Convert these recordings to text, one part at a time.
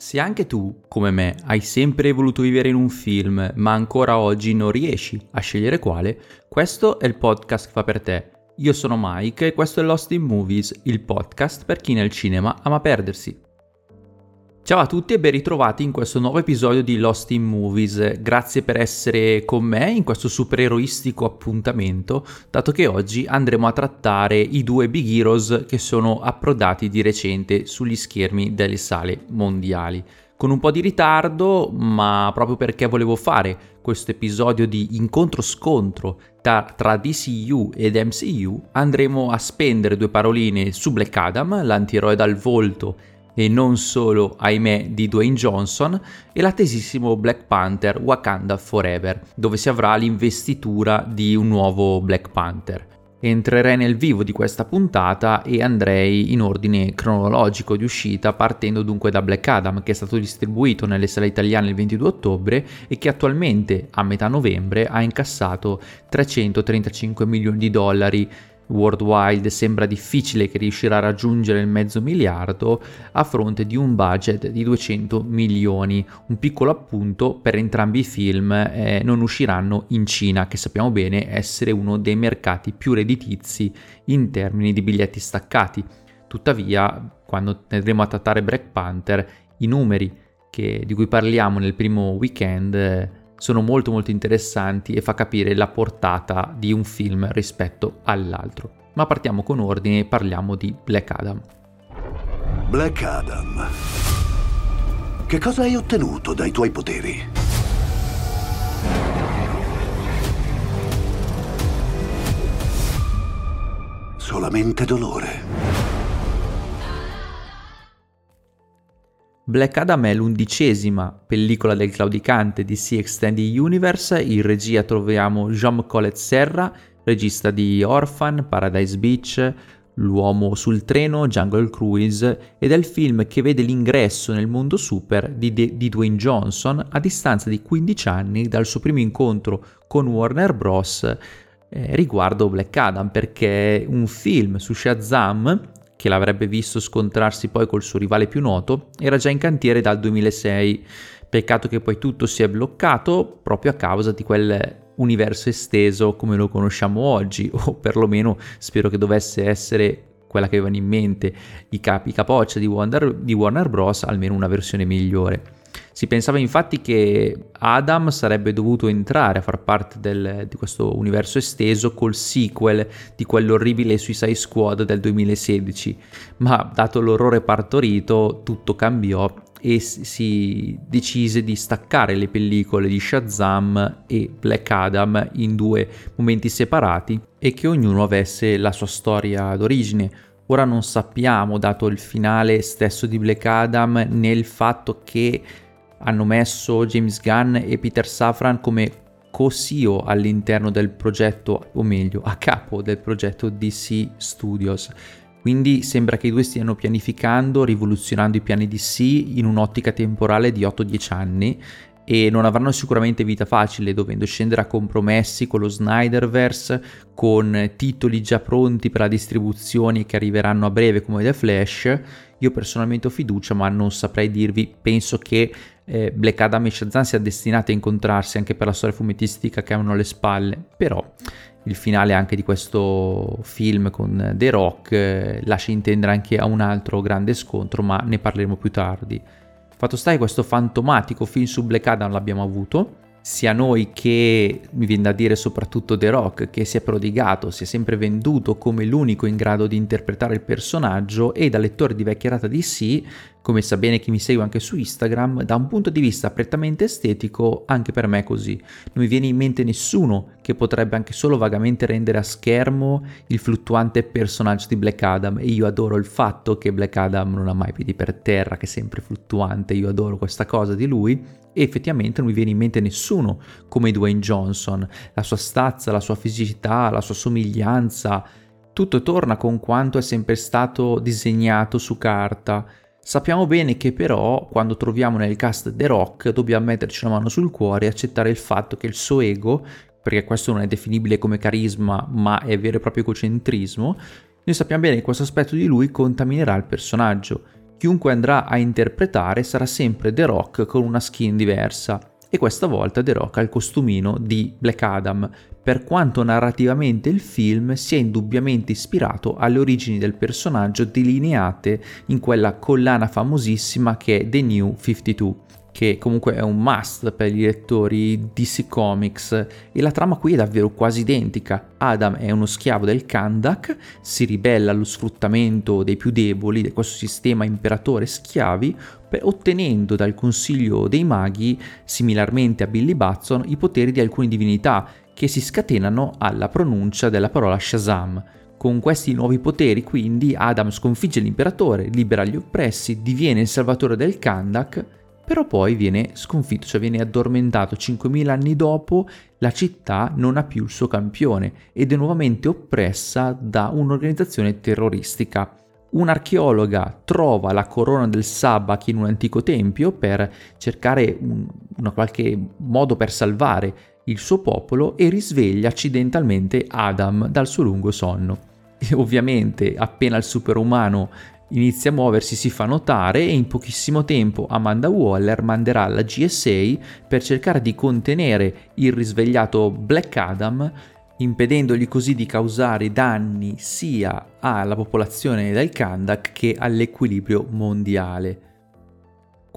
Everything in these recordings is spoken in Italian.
Se anche tu, come me, hai sempre voluto vivere in un film, ma ancora oggi non riesci a scegliere quale, questo è il podcast che fa per te. Io sono Mike e questo è Lost in Movies, il podcast per chi nel cinema ama perdersi. Ciao a tutti e ben ritrovati in questo nuovo episodio di Lost in Movies. Grazie per essere con me in questo supereroistico appuntamento, dato che oggi andremo a trattare i due big heroes che sono approdati di recente sugli schermi delle sale mondiali. Con un po' di ritardo, ma proprio perché volevo fare questo episodio di incontro-scontro tra, tra DCU ed MCU, andremo a spendere due paroline su Black Adam, l'antieroe dal volto e non solo, ahimè, di Dwayne Johnson, e l'attesissimo Black Panther Wakanda Forever, dove si avrà l'investitura di un nuovo Black Panther. Entrerei nel vivo di questa puntata e andrei in ordine cronologico di uscita partendo dunque da Black Adam che è stato distribuito nelle sale italiane il 22 ottobre e che attualmente a metà novembre ha incassato 335 milioni di dollari worldwide sembra difficile che riuscirà a raggiungere il mezzo miliardo a fronte di un budget di 200 milioni. Un piccolo appunto, per entrambi i film eh, non usciranno in Cina, che sappiamo bene essere uno dei mercati più redditizi in termini di biglietti staccati. Tuttavia, quando andremo a trattare Black Panther, i numeri che, di cui parliamo nel primo weekend eh, sono molto molto interessanti e fa capire la portata di un film rispetto all'altro. Ma partiamo con ordine e parliamo di Black Adam. Black Adam. Che cosa hai ottenuto dai tuoi poteri? Solamente dolore. Black Adam è l'undicesima pellicola del claudicante DC Extended Universe, in regia troviamo Jean Colette Serra, regista di Orphan, Paradise Beach, L'uomo sul treno, Jungle Cruise ed è il film che vede l'ingresso nel mondo super di, De- di Dwayne Johnson a distanza di 15 anni dal suo primo incontro con Warner Bros. Eh, riguardo Black Adam perché un film su Shazam che l'avrebbe visto scontrarsi poi col suo rivale più noto, era già in cantiere dal 2006. Peccato che poi tutto si è bloccato proprio a causa di quel universo esteso come lo conosciamo oggi, o perlomeno spero che dovesse essere quella che avevano in mente i capi capoccia di di Warner Bros., almeno una versione migliore. Si pensava infatti che Adam sarebbe dovuto entrare a far parte del, di questo universo esteso col sequel di quell'orribile Suicide Squad del 2016, ma dato l'orrore partorito tutto cambiò e si decise di staccare le pellicole di Shazam e Black Adam in due momenti separati e che ognuno avesse la sua storia d'origine. Ora non sappiamo, dato il finale stesso di Black Adam, nel fatto che hanno messo James Gunn e Peter Safran come co-CEO all'interno del progetto, o meglio, a capo del progetto DC Studios. Quindi sembra che i due stiano pianificando, rivoluzionando i piani DC in un'ottica temporale di 8-10 anni e non avranno sicuramente vita facile dovendo scendere a compromessi con lo Snyderverse, con titoli già pronti per la distribuzione che arriveranno a breve come The Flash. Io personalmente ho fiducia ma non saprei dirvi, penso che eh, Black Adam e Shazam sia destinati a incontrarsi anche per la storia fumettistica che hanno alle spalle, però il finale anche di questo film con The Rock eh, lascia intendere anche a un altro grande scontro, ma ne parleremo più tardi. Fatto sta che questo fantomatico film su Black Adam l'abbiamo avuto, sia noi che, mi viene da dire soprattutto The Rock, che si è prodigato, si è sempre venduto come l'unico in grado di interpretare il personaggio e da lettore di vecchia rata DC, come sa bene chi mi segue anche su Instagram, da un punto di vista prettamente estetico anche per me è così. Non mi viene in mente nessuno che potrebbe anche solo vagamente rendere a schermo il fluttuante personaggio di Black Adam e io adoro il fatto che Black Adam non ha mai piedi per terra, che è sempre fluttuante, io adoro questa cosa di lui e effettivamente non mi viene in mente nessuno come Dwayne Johnson, la sua stazza, la sua fisicità, la sua somiglianza, tutto torna con quanto è sempre stato disegnato su carta. Sappiamo bene che però quando troviamo nel cast The Rock dobbiamo metterci una mano sul cuore e accettare il fatto che il suo ego, perché questo non è definibile come carisma ma è vero e proprio egocentrismo, noi sappiamo bene che questo aspetto di lui contaminerà il personaggio chiunque andrà a interpretare sarà sempre The Rock con una skin diversa. E questa volta The Rock ha il costumino di Black Adam, per quanto narrativamente il film sia indubbiamente ispirato alle origini del personaggio delineate in quella collana famosissima che è The New 52 che comunque è un must per gli lettori DC Comics e la trama qui è davvero quasi identica. Adam è uno schiavo del Kandak, si ribella allo sfruttamento dei più deboli di questo sistema imperatore schiavi, ottenendo dal Consiglio dei Maghi, similarmente a Billy Batson, i poteri di alcune divinità che si scatenano alla pronuncia della parola Shazam. Con questi nuovi poteri, quindi, Adam sconfigge l'imperatore, libera gli oppressi, diviene il salvatore del Kandak però poi viene sconfitto, cioè viene addormentato 5.000 anni dopo, la città non ha più il suo campione ed è nuovamente oppressa da un'organizzazione terroristica. Un'archeologa trova la corona del Sabak in un antico tempio per cercare un qualche modo per salvare il suo popolo e risveglia accidentalmente Adam dal suo lungo sonno. E ovviamente appena il superumano inizia a muoversi, si fa notare e in pochissimo tempo Amanda Waller manderà la GSA per cercare di contenere il risvegliato Black Adam, impedendogli così di causare danni sia alla popolazione del Kandak che all'equilibrio mondiale.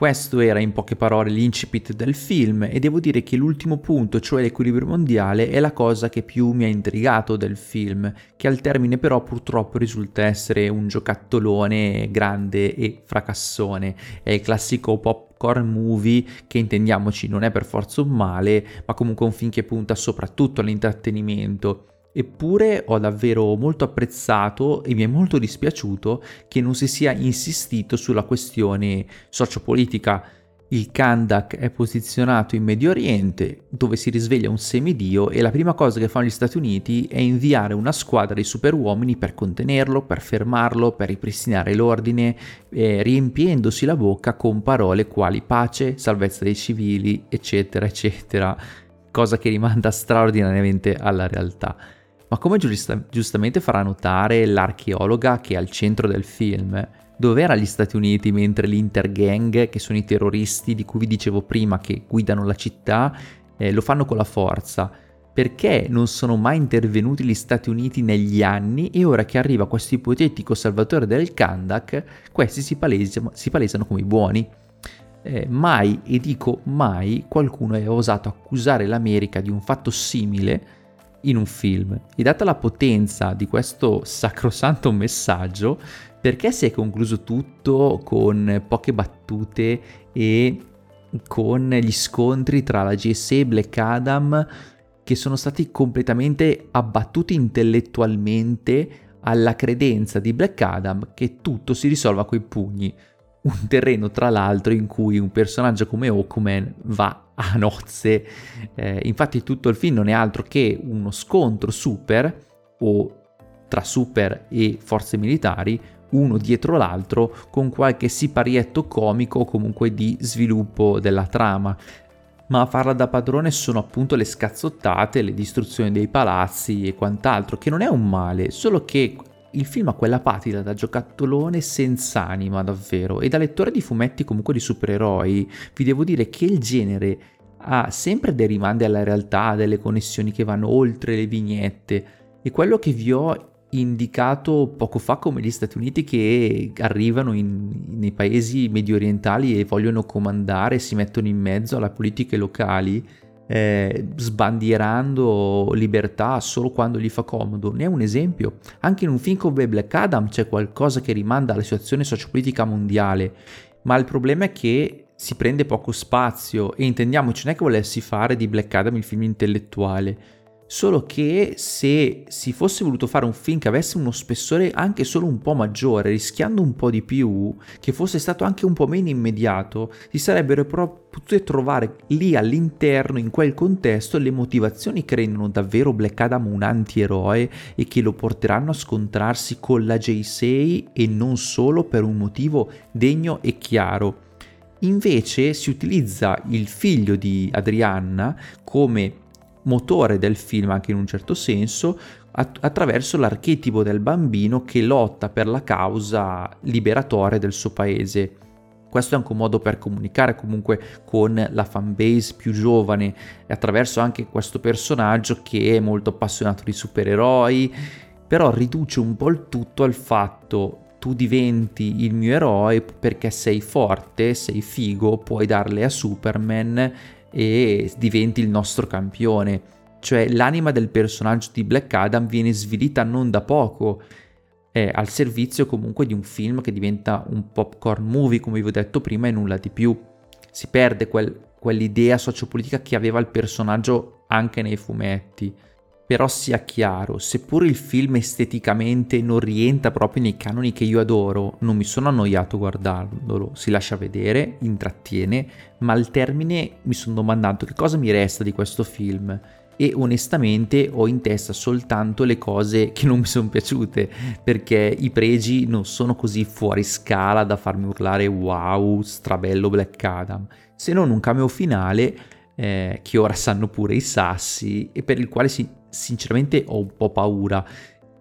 Questo era in poche parole l'incipit del film e devo dire che l'ultimo punto, cioè l'equilibrio mondiale, è la cosa che più mi ha intrigato del film, che al termine però purtroppo risulta essere un giocattolone grande e fracassone. È il classico popcorn movie che intendiamoci non è per forza un male, ma comunque un film che punta soprattutto all'intrattenimento Eppure ho davvero molto apprezzato e mi è molto dispiaciuto che non si sia insistito sulla questione sociopolitica. Il Kandak è posizionato in Medio Oriente, dove si risveglia un semidio e la prima cosa che fanno gli Stati Uniti è inviare una squadra di superuomini per contenerlo, per fermarlo, per ripristinare l'ordine, eh, riempiendosi la bocca con parole quali pace, salvezza dei civili, eccetera, eccetera, cosa che rimanda straordinariamente alla realtà. Ma come giusta, giustamente farà notare l'archeologa che è al centro del film, dov'era gli Stati Uniti mentre l'Intergang, che sono i terroristi di cui vi dicevo prima che guidano la città, eh, lo fanno con la forza? Perché non sono mai intervenuti gli Stati Uniti negli anni e ora che arriva questo ipotetico salvatore del Kandak, questi si palesano, si palesano come i buoni? Eh, mai, e dico mai, qualcuno ha osato accusare l'America di un fatto simile in un film. E data la potenza di questo sacrosanto messaggio, perché si è concluso tutto con poche battute e con gli scontri tra la GSA e Black Adam che sono stati completamente abbattuti intellettualmente alla credenza di Black Adam che tutto si risolva coi pugni un terreno tra l'altro in cui un personaggio come Hawkman va a nozze. Eh, infatti tutto il film non è altro che uno scontro super o tra super e forze militari, uno dietro l'altro, con qualche siparietto comico o comunque di sviluppo della trama. Ma a farla da padrone sono appunto le scazzottate, le distruzioni dei palazzi e quant'altro, che non è un male, solo che il film ha quella patita da giocattolone senza anima davvero e da lettore di fumetti comunque di supereroi. Vi devo dire che il genere ha sempre dei rimandi alla realtà, delle connessioni che vanno oltre le vignette e quello che vi ho indicato poco fa come gli Stati Uniti che arrivano in, nei paesi medio orientali e vogliono comandare, si mettono in mezzo alle politiche locali eh, sbandierando libertà solo quando gli fa comodo. Ne è un esempio. Anche in un film come Black Adam c'è qualcosa che rimanda alla situazione sociopolitica mondiale, ma il problema è che si prende poco spazio e intendiamoci non è che volessi fare di Black Adam il film intellettuale Solo che se si fosse voluto fare un film che avesse uno spessore anche solo un po' maggiore, rischiando un po' di più, che fosse stato anche un po' meno immediato, si sarebbero però potute trovare lì all'interno, in quel contesto, le motivazioni che rendono davvero Black Adam un antieroe e che lo porteranno a scontrarsi con la J6 e non solo per un motivo degno e chiaro. Invece si utilizza il figlio di Adrianna come motore del film anche in un certo senso att- attraverso l'archetipo del bambino che lotta per la causa liberatoria del suo paese. Questo è anche un modo per comunicare comunque con la fanbase più giovane attraverso anche questo personaggio che è molto appassionato di supereroi, però riduce un po' il tutto al fatto tu diventi il mio eroe perché sei forte, sei figo, puoi darle a Superman e diventi il nostro campione. Cioè l'anima del personaggio di Black Adam viene svilita non da poco, è al servizio comunque di un film che diventa un popcorn movie, come vi ho detto prima, e nulla di più. Si perde quel, quell'idea sociopolitica che aveva il personaggio anche nei fumetti. Però sia chiaro, seppur il film esteticamente non rientra proprio nei canoni che io adoro, non mi sono annoiato guardandolo, si lascia vedere, intrattiene, ma al termine mi sono domandato che cosa mi resta di questo film. E onestamente ho in testa soltanto le cose che non mi sono piaciute perché i pregi non sono così fuori scala da farmi urlare wow, strabello Black Adam, se non un cameo finale eh, che ora sanno pure i sassi e per il quale si, sinceramente ho un po' paura.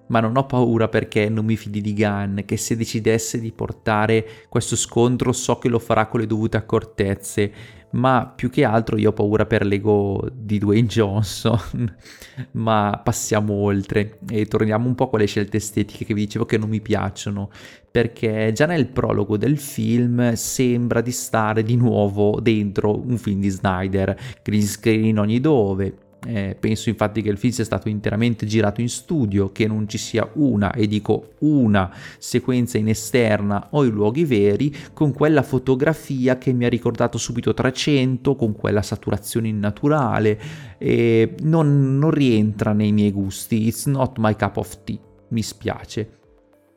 Ma non ho paura perché non mi fidi di Gunn, che se decidesse di portare questo scontro so che lo farà con le dovute accortezze, ma più che altro io ho paura per l'ego di Dwayne Johnson. ma passiamo oltre e torniamo un po' a quelle scelte estetiche che vi dicevo che non mi piacciono, perché già nel prologo del film sembra di stare di nuovo dentro un film di Snyder, green screen ogni dove, eh, penso infatti che il film sia stato interamente girato in studio, che non ci sia una, e dico una, sequenza in esterna o in luoghi veri, con quella fotografia che mi ha ricordato subito 300, con quella saturazione innaturale, e non, non rientra nei miei gusti, it's not my cup of tea, mi spiace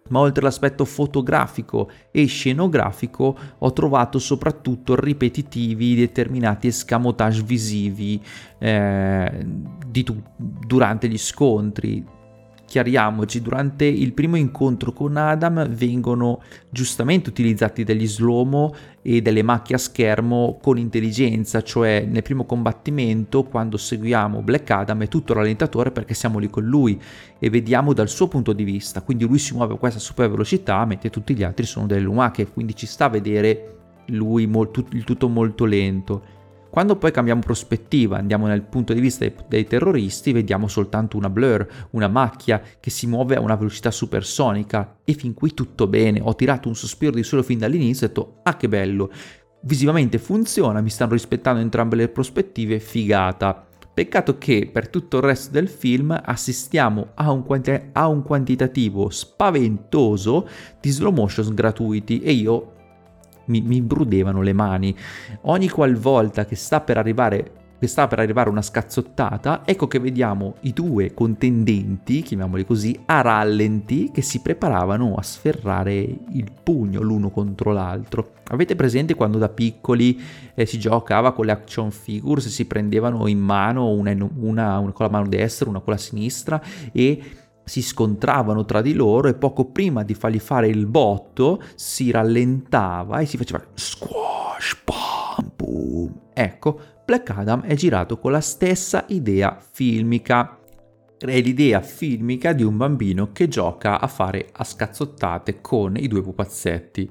ma oltre all'aspetto fotografico e scenografico ho trovato soprattutto ripetitivi determinati escamotage visivi eh, tu- durante gli scontri chiariamoci, durante il primo incontro con Adam vengono giustamente utilizzati degli slomo e delle macchie a schermo con intelligenza, cioè nel primo combattimento quando seguiamo Black Adam è tutto rallentatore perché siamo lì con lui e vediamo dal suo punto di vista, quindi lui si muove a questa super velocità mentre tutti gli altri sono delle lumache, quindi ci sta a vedere lui molto, il tutto molto lento. Quando poi cambiamo prospettiva, andiamo nel punto di vista dei, dei, terroristi, vediamo soltanto una blur, una macchia che si muove a una velocità supersonica. E fin qui tutto bene, ho tirato un sospiro di solo fin dall'inizio e ho detto ah che bello, visivamente funziona, mi stanno rispettando entrambe le prospettive, figata. Peccato che per tutto il resto del film assistiamo a un, quanti- a un quantitativo spaventoso di slow motion gratuiti e io mi, mi brudevano le mani. Ogni qualvolta che sta per arrivare che sta per arrivare una scazzottata, ecco che vediamo i due contendenti, chiamiamoli così, a rallenti che si preparavano a sferrare il pugno l'uno contro l'altro. Avete presente quando da piccoli eh, si giocava con le action figures, si prendevano in mano una, una, una con la mano destra, una con la sinistra e si scontravano tra di loro e poco prima di fargli fare il botto si rallentava e si faceva squash, pam, boom. Ecco, Black Adam è girato con la stessa idea filmica. È l'idea filmica di un bambino che gioca a fare a scazzottate con i due pupazzetti.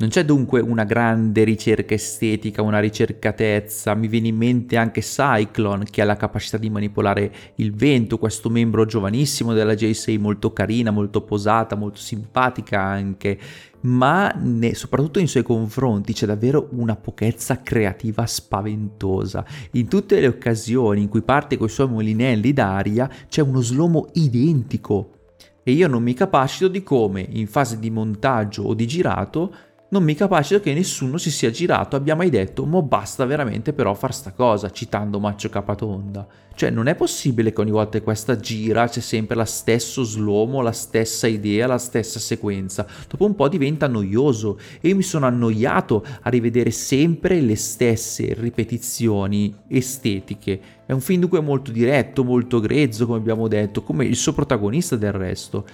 Non c'è dunque una grande ricerca estetica, una ricercatezza, mi viene in mente anche Cyclone che ha la capacità di manipolare il vento, questo membro giovanissimo della J6 molto carina, molto posata, molto simpatica anche, ma ne, soprattutto nei suoi confronti c'è davvero una pochezza creativa spaventosa. In tutte le occasioni in cui parte con i suoi molinelli d'aria c'è uno slomo identico. E io non mi capacito di come in fase di montaggio o di girato non mi capacito che nessuno si sia girato abbia mai detto mo basta veramente però far sta cosa, citando Maccio Capatonda. Cioè non è possibile che ogni volta che questa gira c'è sempre la stesso slomo, la stessa idea, la stessa sequenza. Dopo un po' diventa noioso e io mi sono annoiato a rivedere sempre le stesse ripetizioni estetiche. È un film dunque molto diretto, molto grezzo come abbiamo detto, come il suo protagonista del resto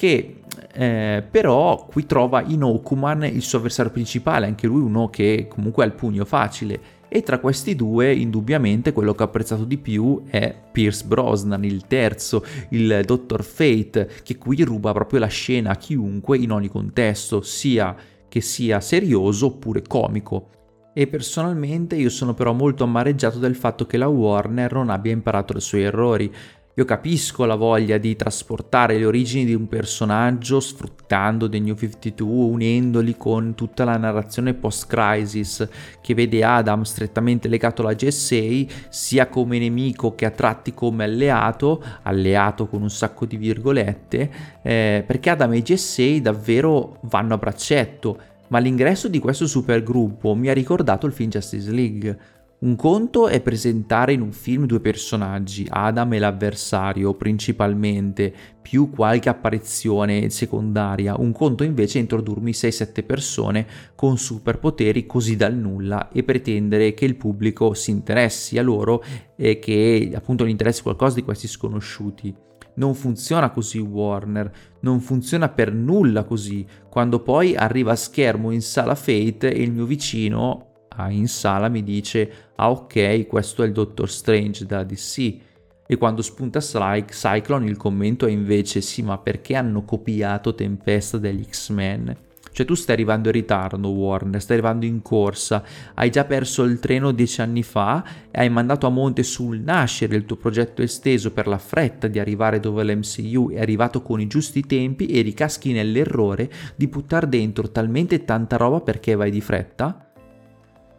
che eh, però qui trova in Okuman il suo avversario principale, anche lui uno che comunque ha il pugno facile. E tra questi due, indubbiamente, quello che ho apprezzato di più è Pierce Brosnan, il terzo, il Dottor Fate, che qui ruba proprio la scena a chiunque in ogni contesto, sia che sia serioso oppure comico. E personalmente io sono però molto amareggiato del fatto che la Warner non abbia imparato dai suoi errori. Io capisco la voglia di trasportare le origini di un personaggio sfruttando The New 52, unendoli con tutta la narrazione post-crisis che vede Adam strettamente legato alla GSA, sia come nemico che a tratti come alleato, alleato con un sacco di virgolette, eh, perché Adam e GSA davvero vanno a braccetto, ma l'ingresso di questo supergruppo mi ha ricordato il film Justice League un conto è presentare in un film due personaggi, Adam e l'avversario principalmente, più qualche apparizione secondaria. Un conto invece è introdurmi 6-7 persone con superpoteri così dal nulla e pretendere che il pubblico si interessi a loro e che appunto gli interessi qualcosa di questi sconosciuti. Non funziona così Warner, non funziona per nulla così. Quando poi arriva a schermo in sala Fate e il mio vicino in sala mi dice ah ok questo è il Doctor Strange da DC e quando spunta Cyclone il commento è invece sì ma perché hanno copiato Tempesta degli X-Men? Cioè tu stai arrivando in ritardo Warner, stai arrivando in corsa, hai già perso il treno dieci anni fa e hai mandato a monte sul nascere il tuo progetto esteso per la fretta di arrivare dove l'MCU è arrivato con i giusti tempi e ricaschi nell'errore di buttare dentro talmente tanta roba perché vai di fretta?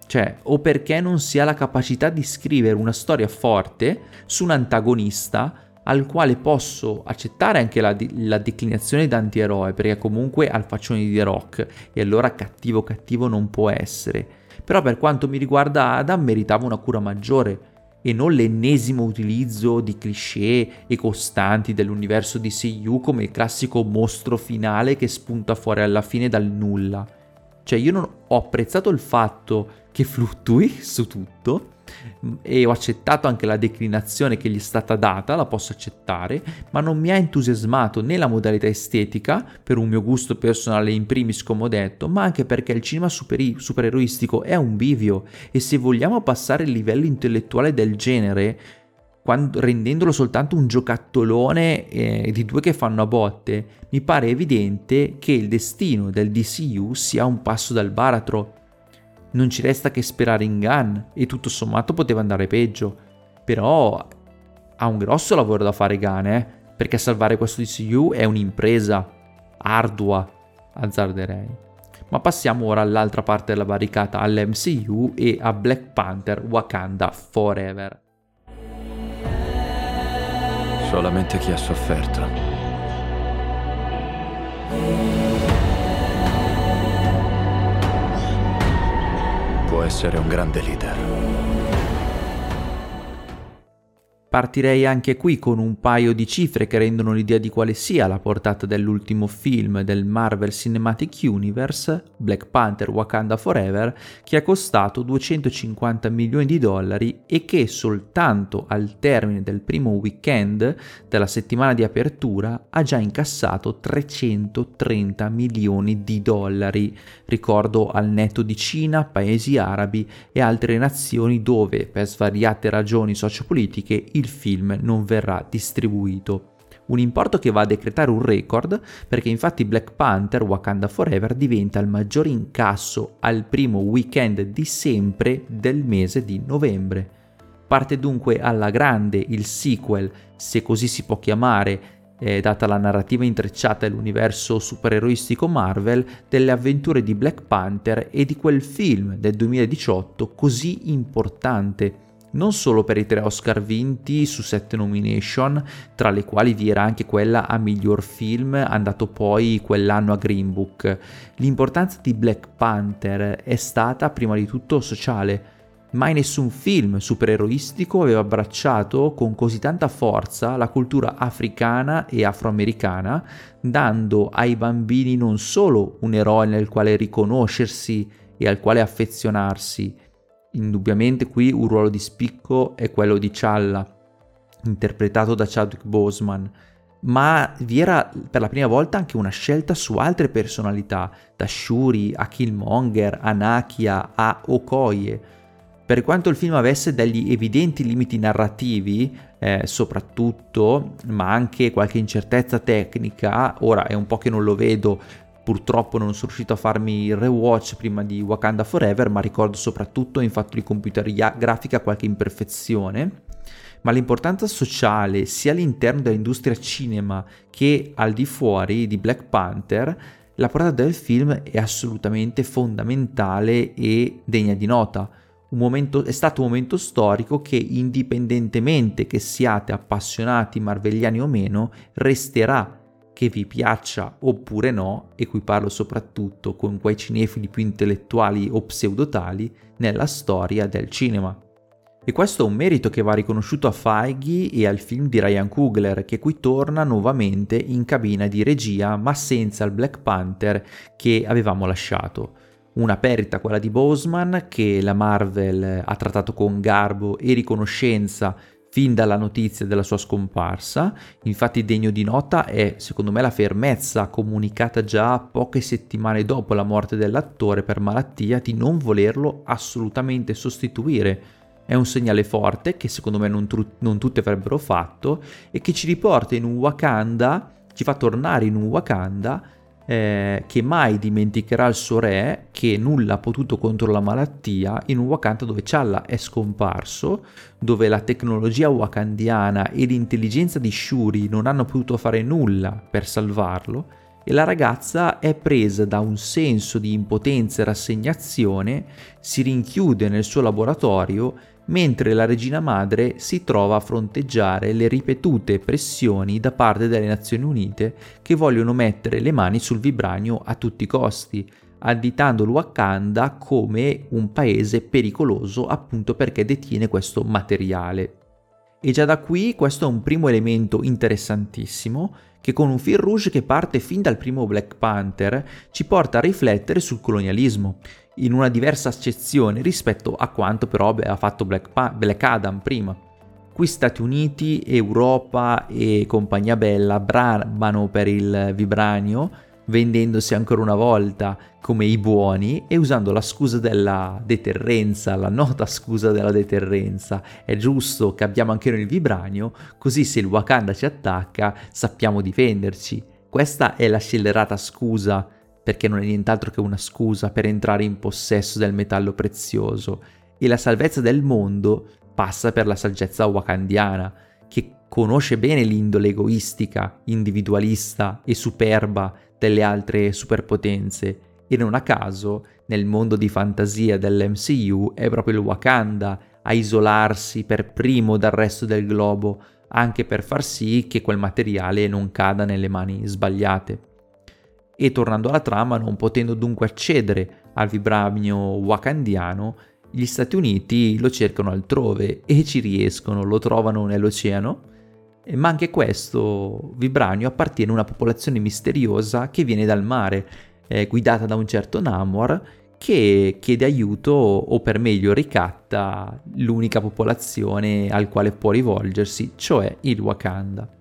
Cioè, o perché non si ha la capacità di scrivere una storia forte su un antagonista al quale posso accettare anche la, la declinazione d'antieroe, perché comunque ha il faccione di The Rock, e allora cattivo cattivo non può essere. Però per quanto mi riguarda Adam meritava una cura maggiore, e non l'ennesimo utilizzo di cliché e costanti dell'universo di CU come il classico mostro finale che spunta fuori alla fine dal nulla. Cioè io non ho apprezzato il fatto che fluttui su tutto. E ho accettato anche la declinazione che gli è stata data, la posso accettare, ma non mi ha entusiasmato né la modalità estetica, per un mio gusto personale in primis come ho detto, ma anche perché il cinema super- supereroistico è un bivio. E se vogliamo passare il livello intellettuale del genere, quando, rendendolo soltanto un giocattolone eh, di due che fanno a botte, mi pare evidente che il destino del DCU sia un passo dal baratro non ci resta che sperare in Gunn e tutto sommato poteva andare peggio. Però ha un grosso lavoro da fare Gunn, eh? Perché salvare questo DCU è un'impresa ardua, azzarderei. Ma passiamo ora all'altra parte della barricata, all'MCU e a Black Panther Wakanda Forever. Solamente chi ha sofferto può essere un grande leader. Partirei anche qui con un paio di cifre che rendono l'idea di quale sia la portata dell'ultimo film del Marvel Cinematic Universe, Black Panther Wakanda Forever, che ha costato 250 milioni di dollari e che soltanto al termine del primo weekend della settimana di apertura ha già incassato 330 milioni di dollari, ricordo al netto di Cina, paesi arabi e altre nazioni dove, per svariate ragioni sociopolitiche, il film non verrà distribuito. Un importo che va a decretare un record perché infatti Black Panther Wakanda Forever diventa il maggior incasso al primo weekend di sempre del mese di novembre. Parte dunque alla grande il sequel, se così si può chiamare, eh, data la narrativa intrecciata dell'universo supereroistico Marvel, delle avventure di Black Panther e di quel film del 2018 così importante non solo per i tre Oscar vinti su sette nomination, tra le quali vi era anche quella a miglior film, andato poi quell'anno a Green Book. L'importanza di Black Panther è stata prima di tutto sociale. Mai nessun film supereroistico aveva abbracciato con così tanta forza la cultura africana e afroamericana, dando ai bambini non solo un eroe nel quale riconoscersi e al quale affezionarsi, Indubbiamente qui un ruolo di spicco è quello di Challa, interpretato da Chadwick Boseman, ma vi era per la prima volta anche una scelta su altre personalità, da Shuri a Killmonger, a Nakia a Okoye. Per quanto il film avesse degli evidenti limiti narrativi, eh, soprattutto, ma anche qualche incertezza tecnica, ora è un po' che non lo vedo, purtroppo non sono riuscito a farmi il rewatch prima di Wakanda Forever, ma ricordo soprattutto in fatto di computer grafica qualche imperfezione ma l'importanza sociale sia all'interno dell'industria cinema che al di fuori di Black Panther, la portata del film è assolutamente fondamentale e degna di nota. Momento, è stato un momento storico che indipendentemente che siate appassionati marvelliani o meno, resterà che vi piaccia oppure no, e qui parlo soprattutto con quei cinefili più intellettuali o pseudotali, nella storia del cinema. E questo è un merito che va riconosciuto a Feige e al film di Ryan Coogler, che qui torna nuovamente in cabina di regia, ma senza il Black Panther che avevamo lasciato. Una perdita quella di Boseman, che la Marvel ha trattato con garbo e riconoscenza fin dalla notizia della sua scomparsa. Infatti degno di nota è, secondo me, la fermezza comunicata già poche settimane dopo la morte dell'attore per malattia di non volerlo assolutamente sostituire è un segnale forte che secondo me non, tru- non tutti avrebbero fatto e che ci riporta in un Wakanda, ci fa tornare in un Wakanda eh, che mai dimenticherà il suo re, che nulla ha potuto contro la malattia, in un Wakanda dove Challa è scomparso, dove la tecnologia wakandiana e l'intelligenza di Shuri non hanno potuto fare nulla per salvarlo, e la ragazza è presa da un senso di impotenza e rassegnazione, si rinchiude nel suo laboratorio mentre la regina madre si trova a fronteggiare le ripetute pressioni da parte delle Nazioni Unite che vogliono mettere le mani sul vibranio a tutti i costi, additando il Wakanda come un paese pericoloso appunto perché detiene questo materiale. E già da qui questo è un primo elemento interessantissimo che con un fil rouge che parte fin dal primo Black Panther ci porta a riflettere sul colonialismo, in una diversa accezione rispetto a quanto però aveva fatto Black, pa- Black Adam prima. Qui Stati Uniti, Europa e compagnia bella bramano per il vibranio, vendendosi ancora una volta come i buoni e usando la scusa della deterrenza, la nota scusa della deterrenza. È giusto che abbiamo anche noi il vibranio, così se il Wakanda ci attacca sappiamo difenderci. Questa è la scellerata scusa perché non è nient'altro che una scusa per entrare in possesso del metallo prezioso. E la salvezza del mondo passa per la saggezza wakandiana, che conosce bene l'indole egoistica, individualista e superba delle altre superpotenze. E non a caso nel mondo di fantasia dell'MCU è proprio il Wakanda a isolarsi per primo dal resto del globo anche per far sì che quel materiale non cada nelle mani sbagliate e tornando alla trama, non potendo dunque accedere al vibramio wakandiano, gli Stati Uniti lo cercano altrove e ci riescono, lo trovano nell'oceano, ma anche questo vibranio appartiene a una popolazione misteriosa che viene dal mare, eh, guidata da un certo Namor, che chiede aiuto o per meglio ricatta l'unica popolazione al quale può rivolgersi, cioè il Wakanda.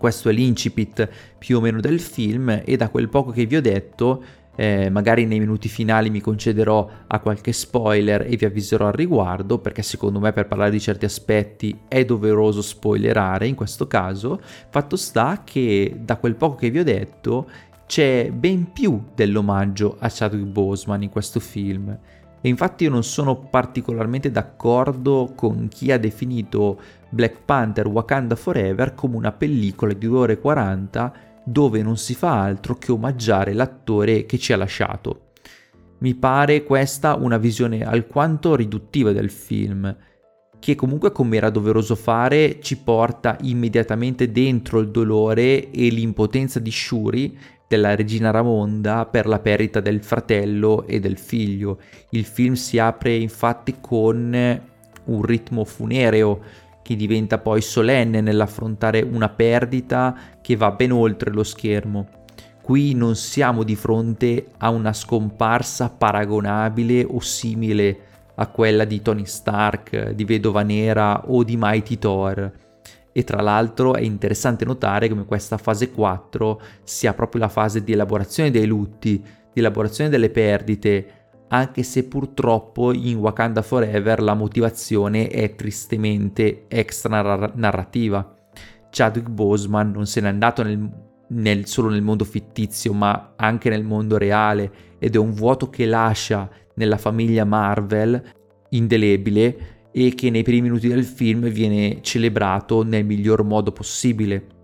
Questo è l'incipit più o meno del film e da quel poco che vi ho detto, eh, magari nei minuti finali mi concederò a qualche spoiler e vi avviserò al riguardo, perché secondo me per parlare di certi aspetti è doveroso spoilerare in questo caso. Fatto sta che da quel poco che vi ho detto c'è ben più dell'omaggio a Chadwick Boseman in questo film. E infatti io non sono particolarmente d'accordo con chi ha definito Black Panther Wakanda Forever come una pellicola di 2 ore e 40 dove non si fa altro che omaggiare l'attore che ci ha lasciato. Mi pare questa una visione alquanto riduttiva del film, che comunque come era doveroso fare ci porta immediatamente dentro il dolore e l'impotenza di Shuri della regina Ramonda per la perdita del fratello e del figlio. Il film si apre infatti con un ritmo funereo che diventa poi solenne nell'affrontare una perdita che va ben oltre lo schermo. Qui non siamo di fronte a una scomparsa paragonabile o simile a quella di Tony Stark, di Vedova Nera o di Mighty Thor. E tra l'altro è interessante notare come questa fase 4 sia proprio la fase di elaborazione dei lutti, di elaborazione delle perdite, anche se purtroppo in Wakanda Forever la motivazione è tristemente extra narrativa. Chadwick Boseman non se n'è andato nel, nel, solo nel mondo fittizio, ma anche nel mondo reale, ed è un vuoto che lascia nella famiglia Marvel indelebile e che nei primi minuti del film viene celebrato nel miglior modo possibile.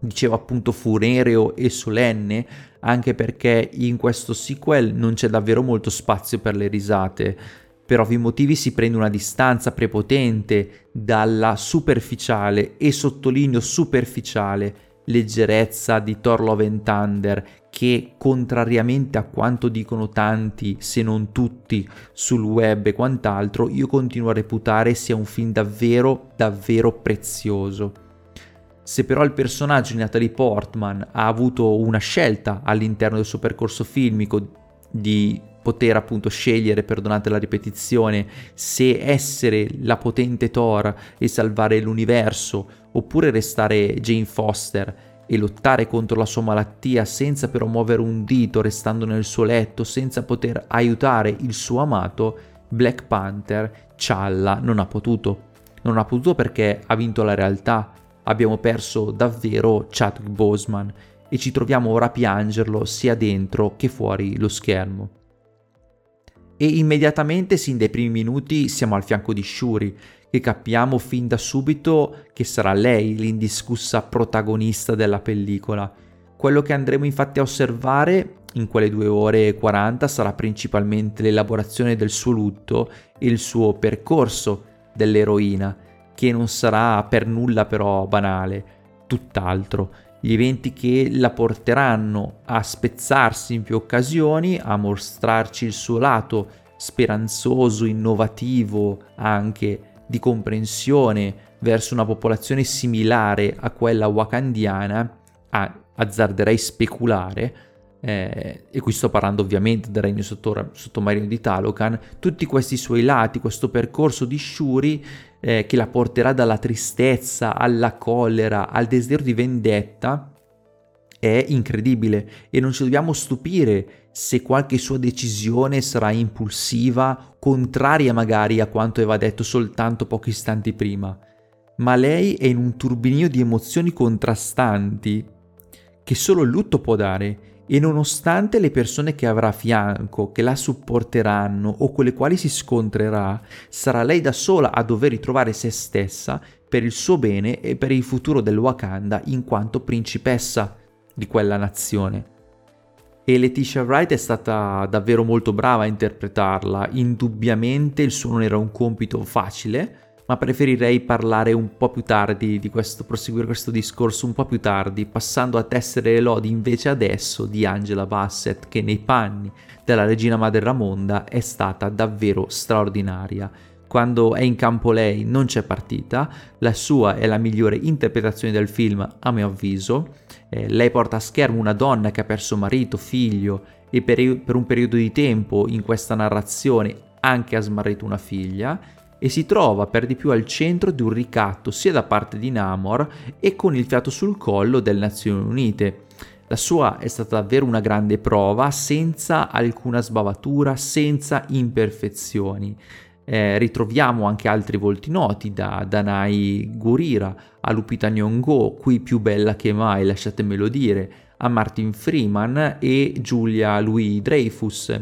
Dicevo appunto funereo e solenne, anche perché in questo sequel non c'è davvero molto spazio per le risate. Per ovvi motivi si prende una distanza prepotente dalla superficiale e sottolineo superficiale leggerezza di Thor Love and Thunder che contrariamente a quanto dicono tanti, se non tutti, sul web e quant'altro, io continuo a reputare sia un film davvero, davvero prezioso. Se però il personaggio di Natalie Portman ha avuto una scelta all'interno del suo percorso filmico di poter appunto scegliere, perdonate la ripetizione, se essere la potente Thor e salvare l'universo oppure restare Jane Foster e lottare contro la sua malattia senza però muovere un dito restando nel suo letto, senza poter aiutare il suo amato, Black Panther, Challa, non ha potuto. Non ha potuto perché ha vinto la realtà. Abbiamo perso davvero Chadwick Boseman e ci troviamo ora a piangerlo sia dentro che fuori lo schermo. E immediatamente, sin dai primi minuti, siamo al fianco di Shuri, che capiamo fin da subito che sarà lei l'indiscussa protagonista della pellicola. Quello che andremo infatti a osservare in quelle 2 ore e 40 sarà principalmente l'elaborazione del suo lutto e il suo percorso dell'eroina, che non sarà per nulla però banale, tutt'altro. Gli eventi che la porteranno a spezzarsi in più occasioni, a mostrarci il suo lato speranzoso, innovativo anche di comprensione verso una popolazione similare a quella wakandiana, a, azzarderei speculare, eh, e qui sto parlando ovviamente del regno sottomarino di Talocan, tutti questi suoi lati, questo percorso di Shuri eh, che la porterà dalla tristezza alla collera, al desiderio di vendetta, è incredibile e non ci dobbiamo stupire se qualche sua decisione sarà impulsiva, contraria magari a quanto aveva detto soltanto pochi istanti prima. Ma lei è in un turbinio di emozioni contrastanti che solo il lutto può dare e nonostante le persone che avrà a fianco, che la supporteranno o con le quali si scontrerà, sarà lei da sola a dover ritrovare se stessa per il suo bene e per il futuro del Wakanda in quanto principessa di quella nazione. E Letitia Wright è stata davvero molto brava a interpretarla, indubbiamente il suo non era un compito facile, ma preferirei parlare un po' più tardi di questo, proseguire questo discorso un po' più tardi, passando a tessere le lodi invece adesso di Angela Bassett, che nei panni della regina madre Ramonda è stata davvero straordinaria. Quando è in campo lei non c'è partita, la sua è la migliore interpretazione del film a mio avviso, eh, lei porta a schermo una donna che ha perso marito, figlio e per, per un periodo di tempo in questa narrazione anche ha smarrito una figlia e si trova per di più al centro di un ricatto sia da parte di Namor e con il fiato sul collo delle Nazioni Unite. La sua è stata davvero una grande prova senza alcuna sbavatura, senza imperfezioni eh, ritroviamo anche altri volti noti, da Danai Gurira a Lupita Nyong'o, qui più bella che mai, lasciatemelo dire, a Martin Freeman e Giulia Louis Dreyfus.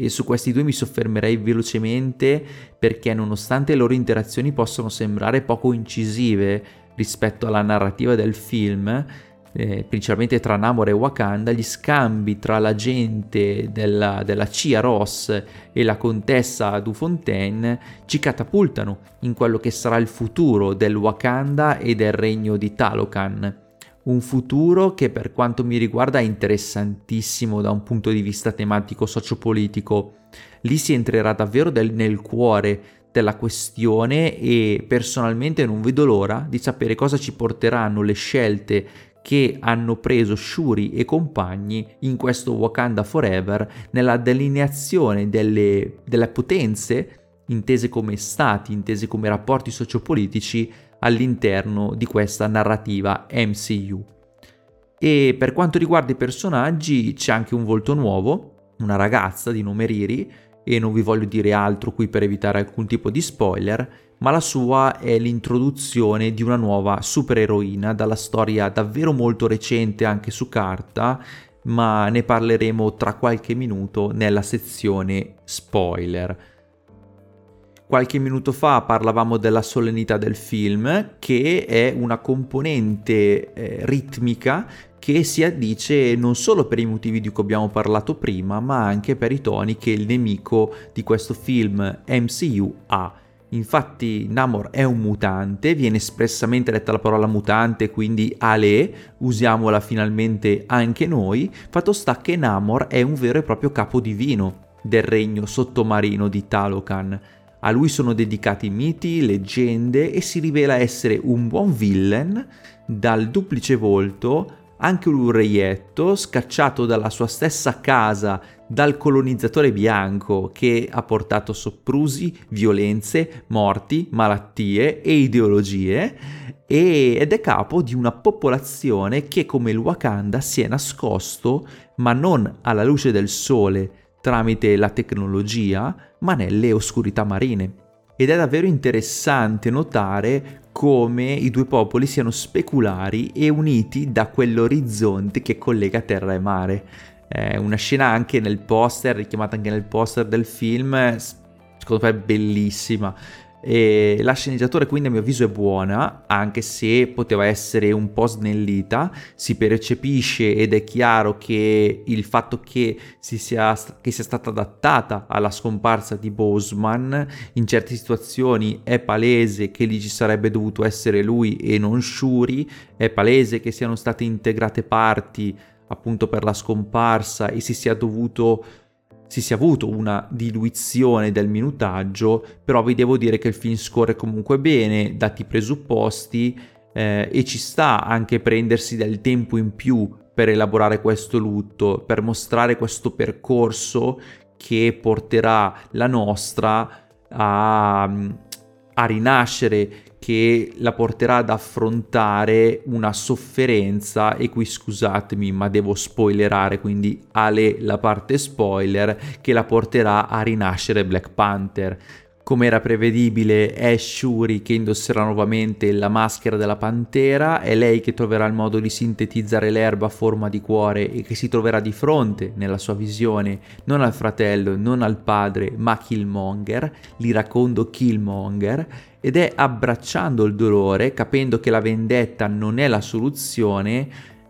E su questi due mi soffermerei velocemente perché nonostante le loro interazioni possano sembrare poco incisive rispetto alla narrativa del film, eh, principalmente tra Namor e Wakanda, gli scambi tra la gente della, della CIA Ross e la contessa Dufontaine ci catapultano in quello che sarà il futuro del Wakanda e del regno di Talocan. Un futuro che per quanto mi riguarda è interessantissimo da un punto di vista tematico sociopolitico. Lì si entrerà davvero del, nel cuore della questione e personalmente non vedo l'ora di sapere cosa ci porteranno le scelte che hanno preso Shuri e compagni in questo Wakanda Forever nella delineazione delle, delle potenze intese come stati, intese come rapporti sociopolitici all'interno di questa narrativa MCU. E per quanto riguarda i personaggi c'è anche un volto nuovo, una ragazza di nome Riri, e non vi voglio dire altro qui per evitare alcun tipo di spoiler, ma la sua è l'introduzione di una nuova supereroina dalla storia davvero molto recente anche su carta, ma ne parleremo tra qualche minuto nella sezione spoiler. Qualche minuto fa parlavamo della solennità del film, che è una componente eh, ritmica che si addice non solo per i motivi di cui abbiamo parlato prima, ma anche per i toni che il nemico di questo film MCU ha. Infatti Namor è un mutante, viene espressamente detta la parola mutante, quindi Ale, usiamola finalmente anche noi, fatto sta che Namor è un vero e proprio capo divino del regno sottomarino di Talocan. A lui sono dedicati miti, leggende e si rivela essere un buon villain dal duplice volto anche un reietto scacciato dalla sua stessa casa dal colonizzatore bianco che ha portato soprusi, violenze, morti, malattie e ideologie ed è capo di una popolazione che come il Wakanda si è nascosto ma non alla luce del sole tramite la tecnologia ma nelle oscurità marine. Ed è davvero interessante notare come i due popoli siano speculari e uniti da quell'orizzonte che collega terra e mare. È una scena anche nel poster, richiamata anche nel poster del film, secondo me è bellissima. E la sceneggiatura quindi a mio avviso è buona, anche se poteva essere un po' snellita, si percepisce ed è chiaro che il fatto che, sia, che sia stata adattata alla scomparsa di Boseman in certe situazioni è palese che lì ci sarebbe dovuto essere lui e non Shuri, è palese che siano state integrate parti appunto per la scomparsa e si sia dovuto si sia avuto una diluizione del minutaggio, però vi devo dire che il film scorre comunque bene, dati i presupposti, eh, e ci sta anche prendersi del tempo in più per elaborare questo lutto, per mostrare questo percorso che porterà la nostra a, a rinascere che la porterà ad affrontare una sofferenza e qui scusatemi ma devo spoilerare quindi Ale la parte spoiler che la porterà a rinascere Black Panther come era prevedibile, è Shuri che indosserà nuovamente la maschera della pantera, è lei che troverà il modo di sintetizzare l'erba a forma di cuore e che si troverà di fronte, nella sua visione, non al fratello, non al padre, ma Killmonger, l'iracondo Killmonger, ed è abbracciando il dolore, capendo che la vendetta non è la soluzione,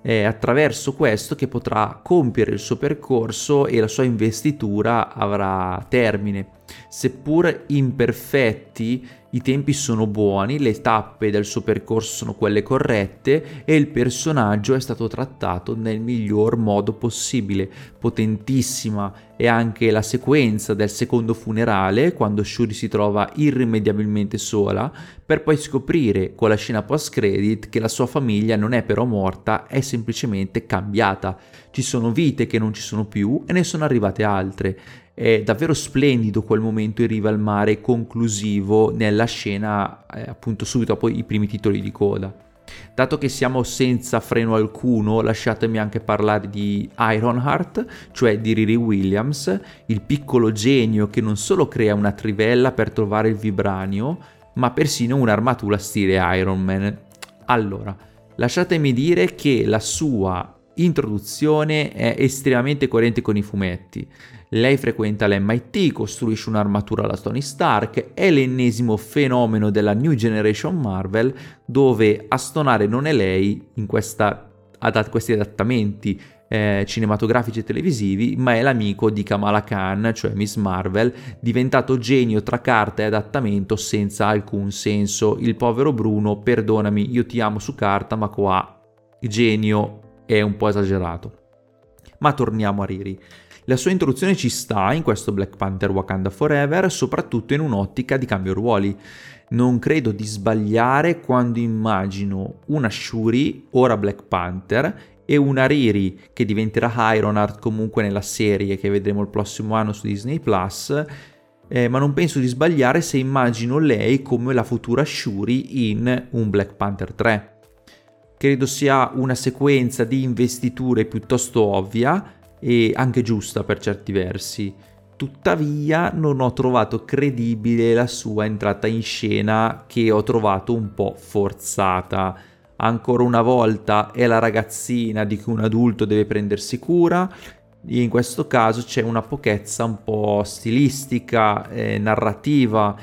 è attraverso questo che potrà compiere il suo percorso e la sua investitura avrà termine. Seppur imperfetti, i tempi sono buoni, le tappe del suo percorso sono quelle corrette e il personaggio è stato trattato nel miglior modo possibile. Potentissima è anche la sequenza del secondo funerale, quando Shuri si trova irrimediabilmente sola, per poi scoprire con la scena post credit che la sua famiglia non è però morta, è semplicemente cambiata. Ci sono vite che non ci sono più e ne sono arrivate altre è davvero splendido quel momento in riva al mare conclusivo nella scena eh, appunto subito dopo i primi titoli di coda. Dato che siamo senza freno alcuno, lasciatemi anche parlare di Ironheart, cioè di Riri Williams, il piccolo genio che non solo crea una trivella per trovare il vibranio, ma persino un'armatura stile Iron Man. Allora, lasciatemi dire che la sua introduzione è estremamente coerente con i fumetti. Lei frequenta l'MIT, costruisce un'armatura alla Tony Stark, è l'ennesimo fenomeno della New Generation Marvel dove a stonare non è lei in questa, adat- questi adattamenti eh, cinematografici e televisivi, ma è l'amico di Kamala Khan, cioè Miss Marvel, diventato genio tra carta e adattamento senza alcun senso. Il povero Bruno, perdonami, io ti amo su carta, ma qua genio è un po' esagerato. Ma torniamo a Riri. La sua introduzione ci sta in questo Black Panther Wakanda Forever, soprattutto in un'ottica di cambio ruoli. Non credo di sbagliare quando immagino una Shuri, ora Black Panther, e una Riri che diventerà Ironheart comunque nella serie che vedremo il prossimo anno su Disney Plus, eh, ma non penso di sbagliare se immagino lei come la futura Shuri in un Black Panther 3. Credo sia una sequenza di investiture piuttosto ovvia e anche giusta per certi versi. Tuttavia non ho trovato credibile la sua entrata in scena che ho trovato un po' forzata. Ancora una volta è la ragazzina di cui un adulto deve prendersi cura in questo caso c'è una pochezza un po' stilistica, eh, narrativa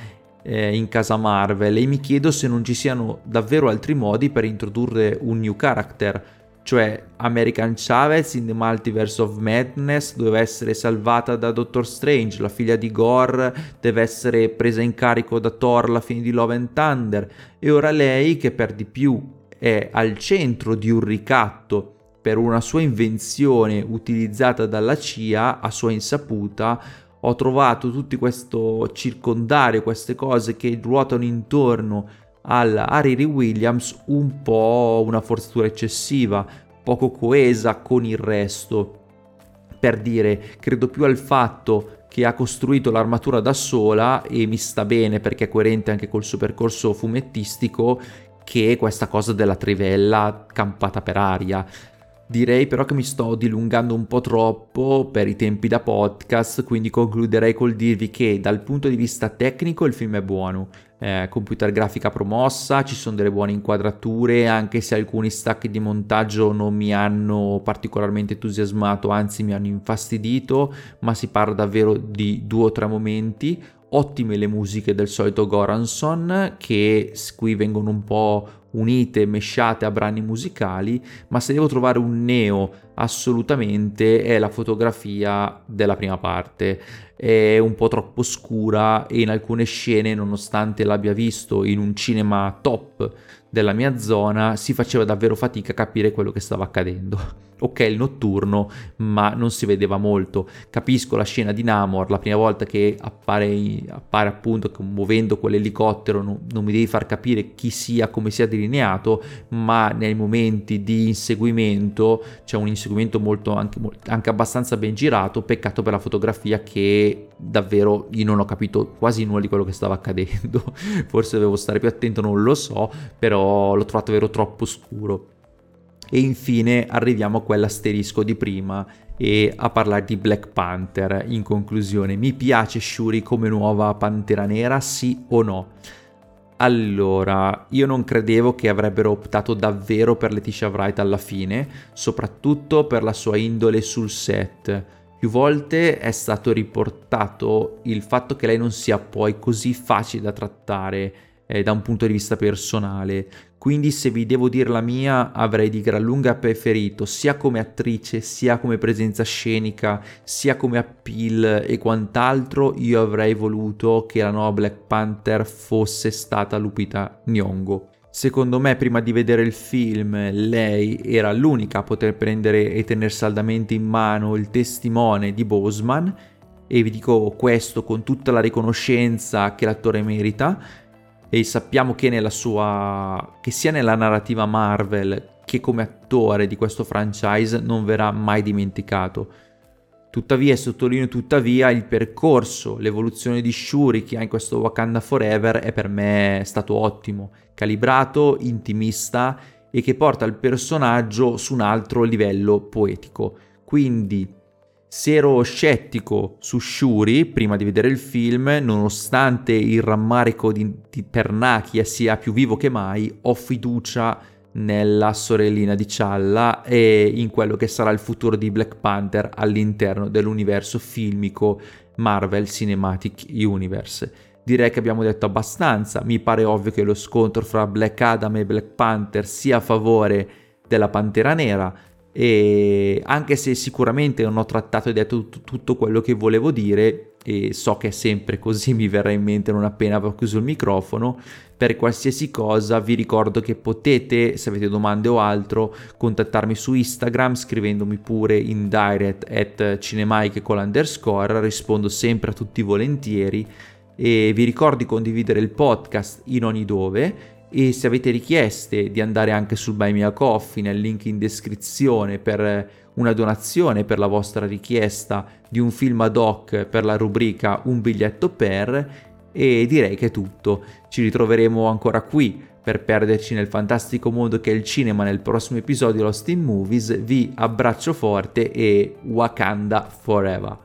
eh, in casa Marvel. E mi chiedo se non ci siano davvero altri modi per introdurre un new character, cioè American Chavez in The Multiverse of Madness doveva essere salvata da Doctor Strange, la figlia di Gore deve essere presa in carico da Thor alla fine di Love and Thunder. E ora lei che per di più è al centro di un ricatto per una sua invenzione utilizzata dalla CIA a sua insaputa, ho trovato tutto questo circondario, queste cose che ruotano intorno alla Harry Williams un po' una forzatura eccessiva, poco coesa con il resto. Per dire, credo più al fatto che ha costruito l'armatura da sola e mi sta bene perché è coerente anche col suo percorso fumettistico che questa cosa della trivella campata per aria. Direi però che mi sto dilungando un po' troppo per i tempi da podcast, quindi concluderei col dirvi che dal punto di vista tecnico il film è buono, eh, computer grafica promossa, ci sono delle buone inquadrature, anche se alcuni stacchi di montaggio non mi hanno particolarmente entusiasmato, anzi mi hanno infastidito, ma si parla davvero di due o tre momenti. Ottime le musiche del solito Goranson, che qui vengono un po' unite, mesciate a brani musicali, ma se devo trovare un neo assolutamente è la fotografia della prima parte. È un po' troppo scura e in alcune scene, nonostante l'abbia visto in un cinema top della mia zona, si faceva davvero fatica a capire quello che stava accadendo ok il notturno, ma non si vedeva molto. Capisco la scena di Namor, la prima volta che appare, appare appunto muovendo quell'elicottero, non, non, mi devi far capire chi sia, come sia delineato, ma nei momenti di inseguimento c'è un inseguimento molto, anche, anche abbastanza ben girato, peccato per la fotografia che davvero io non ho capito quasi nulla di quello che stava accadendo, forse dovevo stare più attento, non lo so, però l'ho trovato davvero troppo scuro. E infine arriviamo a quell'asterisco di prima e a parlare di Black Panther. In conclusione, mi piace Shuri come nuova Pantera Nera, sì o no? Allora, io non credevo che avrebbero optato davvero per Letitia Wright alla fine, soprattutto per la sua indole sul set. Più volte è stato riportato il fatto che lei non sia poi così facile da trattare eh, da un punto di vista personale. Quindi se vi devo dire la mia, avrei di gran lunga preferito sia come attrice, sia come presenza scenica, sia come appeal e quant'altro, io avrei voluto che la nuova Black Panther fosse stata Lupita Nyong'o. Secondo me, prima di vedere il film, lei era l'unica a poter prendere e tenere saldamente in mano il testimone di Boseman, e vi dico questo con tutta la riconoscenza che l'attore merita e sappiamo che, nella sua, che sia nella narrativa Marvel che come attore di questo franchise non verrà mai dimenticato. Tuttavia, e sottolineo tuttavia, il percorso, l'evoluzione di Shuri che ha in questo Wakanda Forever è per me stato ottimo, calibrato, intimista e che porta il personaggio su un altro livello poetico. Quindi se ero scettico su Shuri prima di vedere il film, nonostante il rammarico di, di Pernacchia sia più vivo che mai, ho fiducia nella sorellina di Challa e in quello che sarà il futuro di Black Panther all'interno dell'universo filmico Marvel Cinematic Universe. Direi che abbiamo detto abbastanza, mi pare ovvio che lo scontro fra Black Adam e Black Panther sia a favore della Pantera Nera, e anche se sicuramente non ho trattato e detto tutto, tutto quello che volevo dire e so che è sempre così mi verrà in mente non appena avrò chiuso il microfono per qualsiasi cosa vi ricordo che potete se avete domande o altro contattarmi su Instagram scrivendomi pure in direct at cinemaiche con l'underscore rispondo sempre a tutti volentieri e vi ricordo di condividere il podcast in ogni dove e se avete richieste di andare anche sul Buy Me a Coffee nel link in descrizione per una donazione per la vostra richiesta di un film ad hoc per la rubrica Un biglietto per e direi che è tutto. Ci ritroveremo ancora qui per perderci nel fantastico mondo che è il cinema nel prossimo episodio Lost in Movies. Vi abbraccio forte e Wakanda Forever.